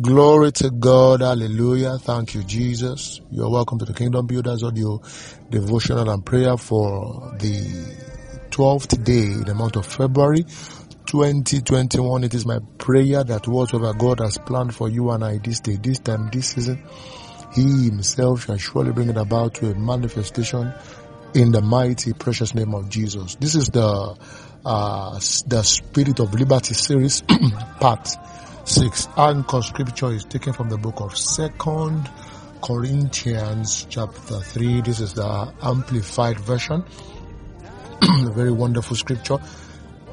Glory to God. Hallelujah. Thank you, Jesus. You're welcome to the Kingdom Builders audio devotional and prayer for the 12th day in the month of February 2021. It is my prayer that whatsoever God has planned for you and I this day, this time, this season, He Himself shall surely bring it about to a manifestation in the mighty, precious name of Jesus. This is the uh, the Spirit of Liberty series, part 6 anchor scripture is taken from the book of second corinthians chapter 3 this is the amplified version. Very wonderful scripture.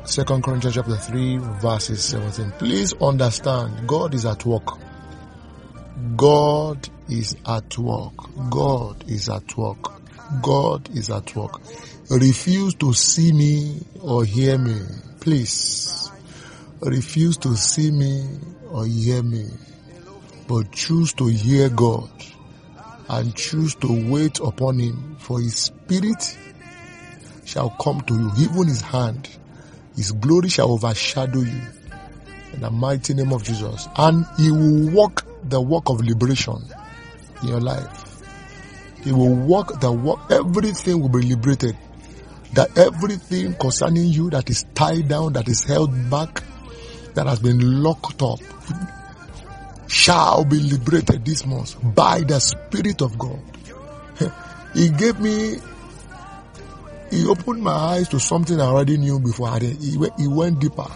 Second corinthians chapter 3 verses 17 please understand god is at work. God is at work. God is at work. God is at work. Refuse to see me or hear me please refuse to see me or hear me, but choose to hear God and choose to wait upon Him, for His Spirit shall come to you, even His hand, His glory shall overshadow you. In the mighty name of Jesus. And He will walk the work of liberation in your life. He will walk the work, everything will be liberated. That everything concerning you that is tied down, that is held back, that has been locked up shall be liberated this month by the Spirit of God. He gave me, he opened my eyes to something I already knew before. He he went deeper.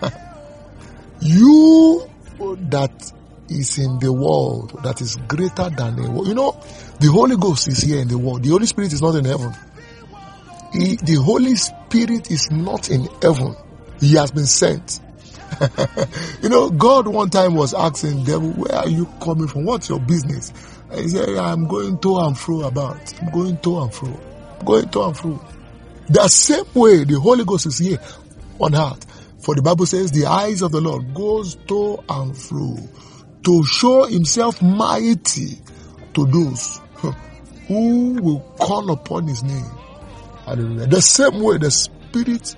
you that is in the world that is greater than the world. You know, the Holy Ghost is here in the world. The Holy Spirit is not in heaven. He, the Holy Spirit is not in heaven. He has been sent. you know, God one time was asking devil, where are you coming from? What's your business? And he said, I'm going to and fro about. I'm going to and fro. I'm going to and fro. The same way the Holy Ghost is here on earth. For the Bible says the eyes of the Lord goes to and fro to show himself mighty to those who will call upon his name. Hallelujah. The same way the Spirit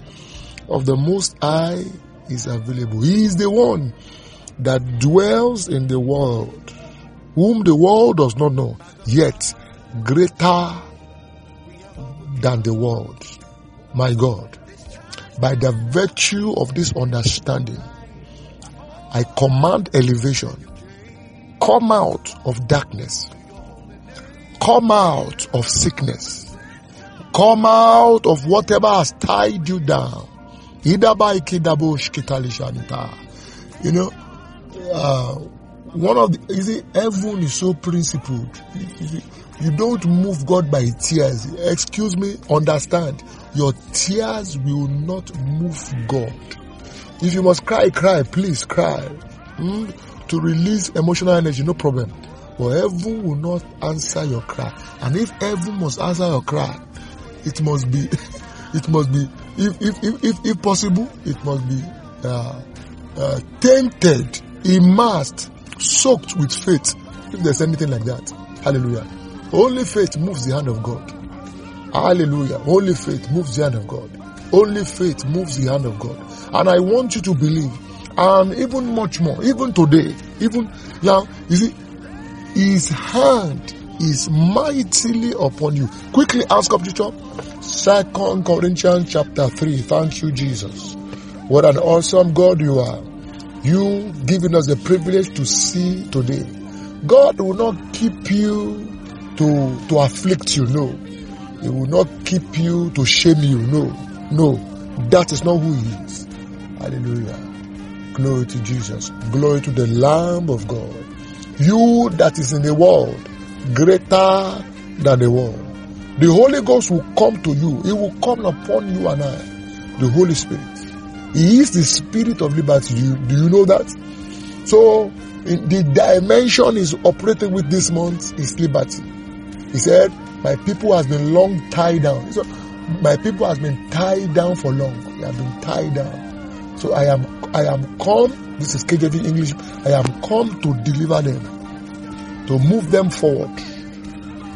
of the Most High is available. He is the one that dwells in the world, whom the world does not know, yet greater than the world. My God, by the virtue of this understanding, I command elevation. Come out of darkness. Come out of sickness. Come out of whatever has tied you down. You know, uh, one of the, you see, heaven is so principled. You, you don't move God by tears. Excuse me, understand. Your tears will not move God. If you must cry, cry, please cry. Hmm? To release emotional energy, no problem. But heaven will not answer your cry. And if heaven must answer your cry, it must be, it must be if, if, if, if, if possible, it must be uh, uh, tainted, immersed, soaked with faith. If there's anything like that. Hallelujah. Only faith moves the hand of God. Hallelujah. Only faith moves the hand of God. Only faith moves the hand of God. And I want you to believe. And even much more, even today, even now, you see, his hand is mightily upon you. Quickly ask up, teacher. Second Corinthians chapter 3. Thank you, Jesus. What an awesome God you are. You giving us the privilege to see today. God will not keep you to, to afflict you, no. He will not keep you to shame you, no. No. That is not who He is. Hallelujah. Glory to Jesus. Glory to the Lamb of God. You that is in the world, greater than the world. The Holy Ghost will come to you. He will come upon you and I. The Holy Spirit. He is the Spirit of liberty. Do you, do you know that? So, the dimension is operating with this month is liberty. He said, my people has been long tied down. So, my people has been tied down for long. They have been tied down. So I am, I am come. This is KJV English. I am come to deliver them, to move them forward.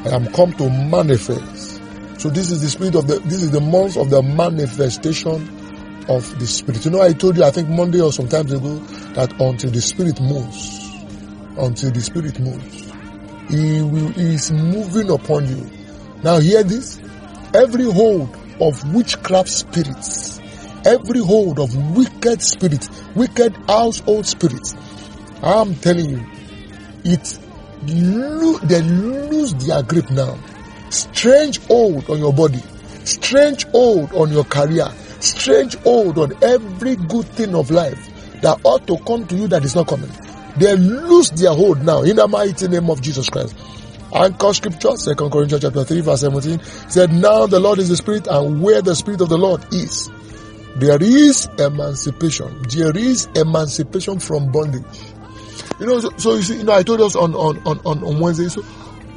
I am come to manifest. So this is the spirit of the, this is the month of the manifestation of the spirit. You know, I told you, I think Monday or some sometimes ago, that until the spirit moves, until the Spirit moves. He will, he is moving upon you. Now hear this. Every hold of witchcraft spirits, every hold of wicked spirits, wicked household spirits, I'm telling you, it they lose their grip now. Strange hold on your body, strange hold on your career, strange hold on every good thing of life that ought to come to you that is not coming. They lose their hold now in the mighty name of Jesus Christ. Anchor scripture, Second Corinthians chapter 3, verse 17, said, Now the Lord is the Spirit, and where the Spirit of the Lord is, there is emancipation. There is emancipation from bondage. You know, so, so you see, you know, I told us on, on, on, on Wednesday, so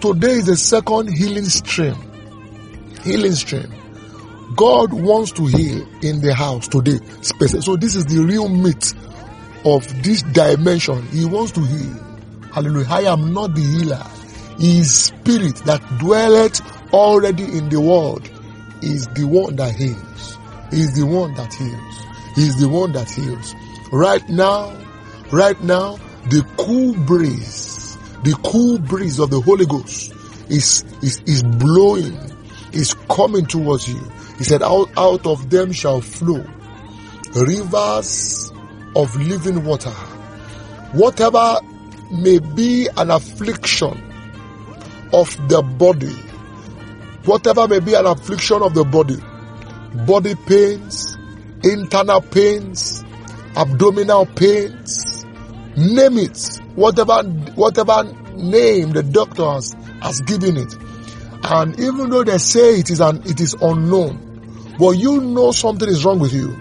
today is the second healing stream. Healing stream. God wants to heal in the house today. So this is the real meat of this dimension. He wants to heal. Hallelujah. I am not the healer. His spirit that dwelleth already in the world is the one that heals. He is the one that heals. He is the one that heals. Right now, right now, the cool breeze, the cool breeze of the Holy Ghost is, is, is blowing, is coming towards you. He said, out, out of them shall flow rivers of living water. Whatever may be an affliction of the body, whatever may be an affliction of the body, body pains, internal pains, abdominal pains, name it, whatever, whatever name the doctors has, given it. And even though they say it is an, it is unknown, but you know something is wrong with you.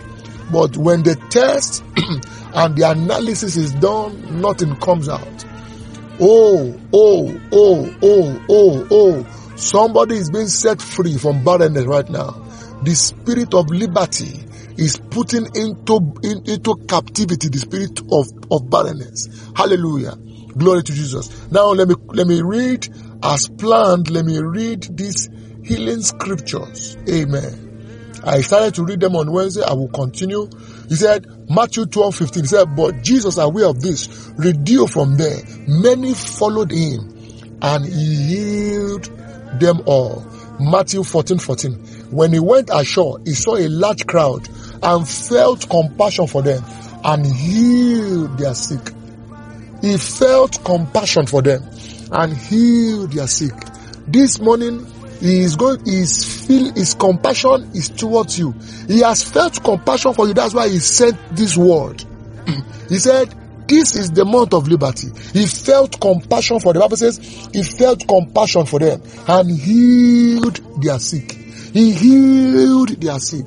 But when the test and the analysis is done, nothing comes out. Oh, oh, oh, oh, oh, oh. Somebody is being set free from barrenness right now. The spirit of liberty is putting into, in, into captivity the spirit of, of barrenness. Hallelujah. Glory to Jesus. Now let me, let me read as planned. Let me read these healing scriptures. Amen. I started to read them on Wednesday. I will continue. He said, Matthew 12, 15. He said, But Jesus, aware of this, reduced from there. Many followed him and he healed them all. Matthew 14, 14. When he went ashore, he saw a large crowd and felt compassion for them and healed their sick. He felt compassion for them and healed their sick. This morning, he is going, his feel, his compassion is towards you. He has felt compassion for you. That's why he sent this word. he said, this is the month of liberty. He felt compassion for the Bible says he felt compassion for them and healed their sick. He healed their sick.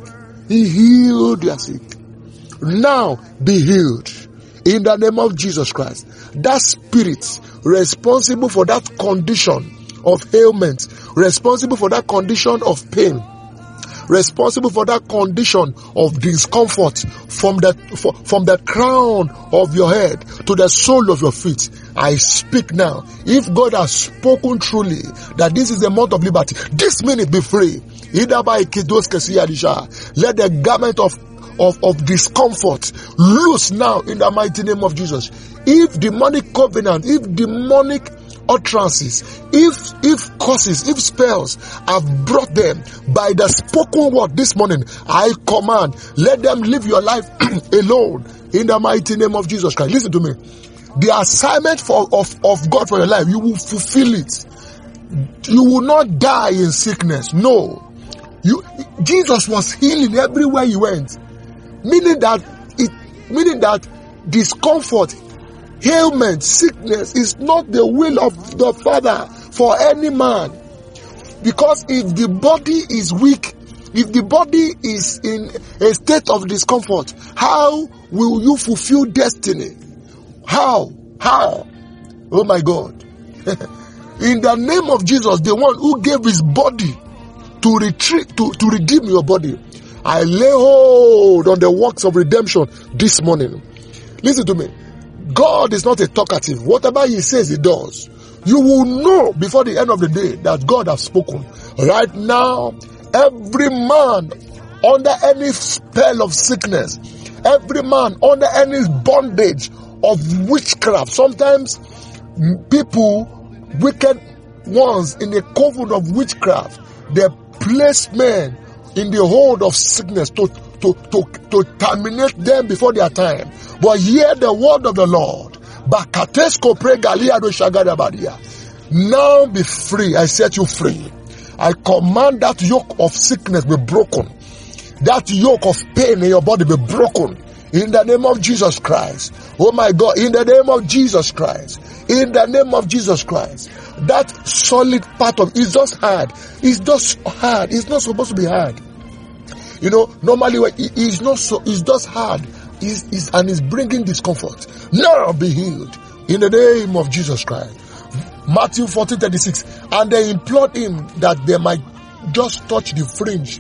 He healed their sick. Now be healed in the name of Jesus Christ. That spirit responsible for that condition of ailment, responsible for that condition of pain, responsible for that condition of discomfort from the for, from the crown of your head to the sole of your feet. I speak now. If God has spoken truly that this is the month of liberty, this minute be free. Let the garment of of, of discomfort loose now in the mighty name of Jesus. If demonic covenant, if demonic utterances, if if causes, if spells have brought them by the spoken word this morning, I command, let them live your life alone in the mighty name of Jesus Christ. Listen to me. The assignment for of, of God for your life, you will fulfill it. You will not die in sickness. No. You Jesus was healing everywhere he went. Meaning that it meaning that discomfort ailment, sickness is not the will of the Father for any man. Because if the body is weak, if the body is in a state of discomfort, how will you fulfill destiny? How? How? Oh my God. in the name of Jesus, the one who gave his body to retreat, to, to redeem your body, I lay hold on the works of redemption this morning. Listen to me. God is not a talkative. Whatever He says, He does. You will know before the end of the day that God has spoken. Right now, every man under any spell of sickness, every man under any bondage of witchcraft, sometimes people, wicked ones in a coven of witchcraft, they place men in the hold of sickness to, to, to, to terminate them before their time. But hear the word of the Lord. Now be free. I set you free. I command that yoke of sickness be broken. That yoke of pain in your body be broken. In the name of Jesus Christ. Oh my God. In the name of Jesus Christ. In the name of Jesus Christ. That solid part of it's just hard. It's just hard. It's not supposed to be hard. You know, normally when it's not so, it's just hard. And it's bringing discomfort. Now be healed. In the name of Jesus Christ. Matthew 14 36. And they implored him that they might just touch the fringe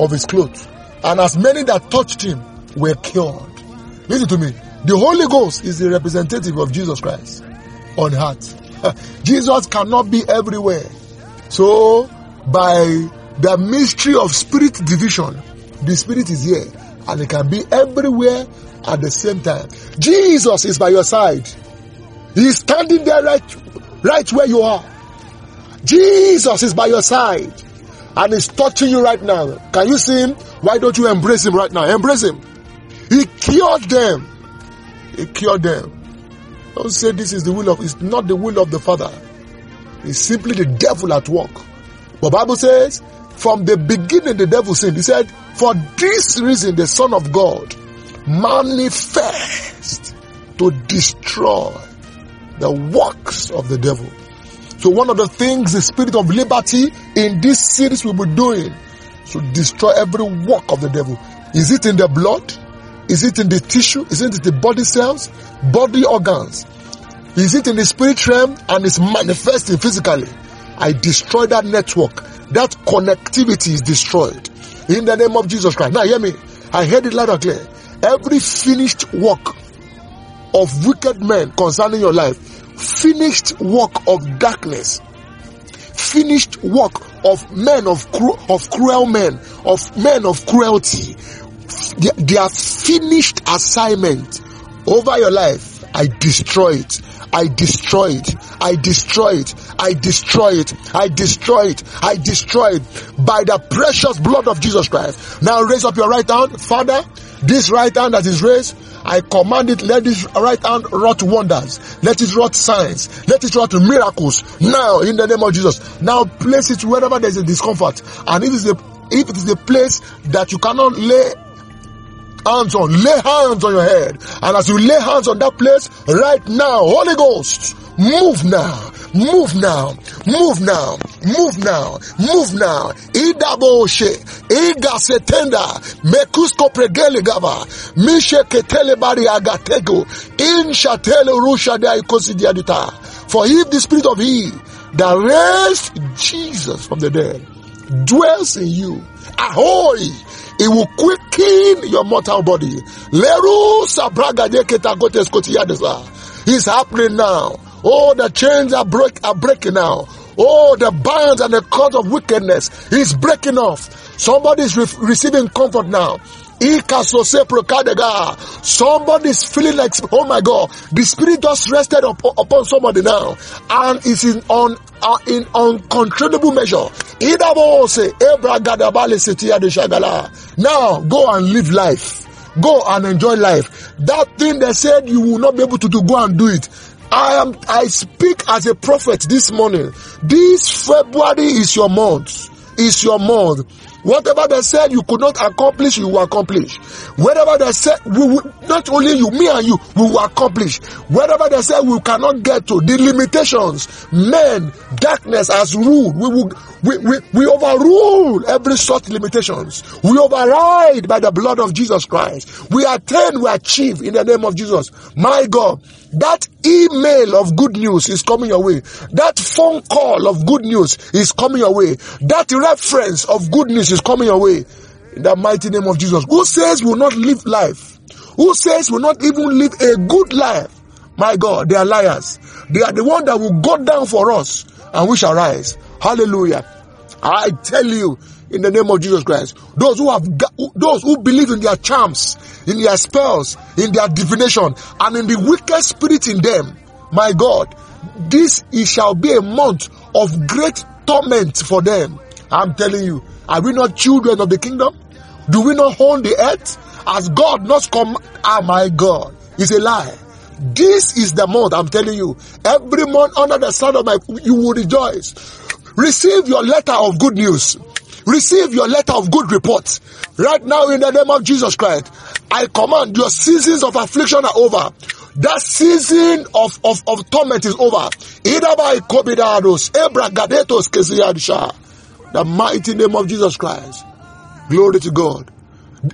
of his clothes. And as many that touched him were cured. Listen to me. The Holy Ghost is the representative of Jesus Christ on earth. Jesus cannot be everywhere. So, by the mystery of spirit division, the spirit is here and it can be everywhere at the same time. Jesus is by your side. He's standing there right, right where you are. Jesus is by your side and he's touching you right now. Can you see him? Why don't you embrace him right now? Embrace him. He cured them. He cured them. Don't say this is the will of, it's not the will of the Father. It's simply the devil at work. But Bible says, from the beginning the devil sinned. He said, for this reason the Son of God manifest to destroy the works of the devil. So one of the things the spirit of liberty in this series will be doing to destroy every work of the devil. Is it in the blood? Is it in the tissue? Is it in the body cells, body organs? Is it in the spirit realm and it's manifesting physically? I destroy that network. That connectivity is destroyed. In the name of Jesus Christ. Now hear me. I heard it loud and clear. Every finished work of wicked men concerning your life, finished work of darkness, finished work of men of, cru- of cruel men, of men of cruelty, their finished assignment over your life, I destroy it. I destroy it. I destroy it. I destroy it. I destroy it. I destroy it by the precious blood of Jesus Christ. Now raise up your right hand. Father, this right hand that is raised, I command it, let this right hand wrought wonders. Let it wrought signs. Let it wrought miracles. Now, in the name of Jesus. Now place it wherever there's a discomfort. And it is a, if it is a place that you cannot lay hands on. Lay hands on your head. And as you lay hands on that place, right now, Holy Ghost, move now. Move now. Move now. Move now. Move now. Idaboshe. Iga setenda. Mekusko pregele gava. Mishe ketele bari agatego. In shatele rusha de ikosidiadita. For if the spirit of he that raised Jesus from the dead dwells in you, ahoy, it will quicken your mortal body. It's happening now. Oh, the chains are break are breaking now. Oh, the bonds and the cords of wickedness is breaking off. Somebody is re- receiving comfort now. Somebody's feeling like, oh my God, the spirit just rested up, upon somebody now, and is in on uh, in uncontrollable measure. Now go and live life. Go and enjoy life. That thing they said you will not be able to do, go and do it. I am I speak as a prophet this morning. This February is your month. Is your month. Whatever they said you could not accomplish, you will accomplish. Whatever they said, we will, not only you, me and you, we will accomplish. Whatever they said we cannot get to, the limitations, men, darkness has ruled. We will, we, we, we overrule every such limitations. We override by the blood of Jesus Christ. We attain, we achieve in the name of Jesus. My God, that email of good news is coming your way. That phone call of good news is coming your way. That reference of good news is coming your way. In the mighty name of Jesus. Who says will not live life? Who says will not even live a good life? My God, they are liars. They are the one that will go down for us and we shall rise. Hallelujah. I tell you, in the name of Jesus Christ, those who have, those who believe in their charms, in their spells, in their divination, and in the wicked spirit in them, my God, this it shall be a month of great torment for them. I'm telling you, are we not children of the kingdom? Do we not own the earth? As God not come, ah my God, it's a lie. This is the month, I'm telling you. Every month under the sun of my, you will rejoice. Receive your letter of good news. Receive your letter of good report. Right now in the name of Jesus Christ, I command your seasons of affliction are over. That season of, of, of torment is over. The mighty name of Jesus Christ. Glory to God.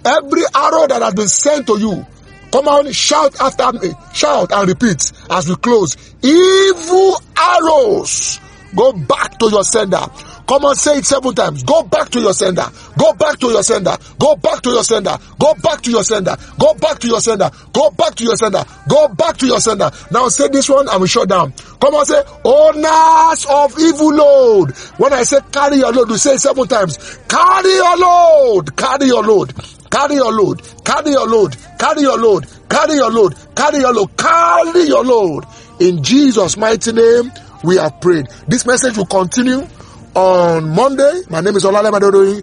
Every arrow that has been sent to you, come on, shout after me. Shout and repeat as we close. Evil arrows, go back to your sender. Come on, say it seven times. Go back to your sender. Go back to your sender. Go back to your sender. Go back to your sender. Go back to your sender. Go back to your sender. Go back to your sender. Now say this one and we shut down. Come on, say owners of evil load. When I say carry your load, we say seven times. Carry your load. Carry your load. Carry your load. Carry your load. Carry your load. Carry your load. Carry your load. Carry your load. In Jesus' mighty name, we have prayed. This message will continue on Monday. My name is Olale Madodoi.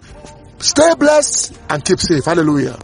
Stay blessed and keep safe. Hallelujah.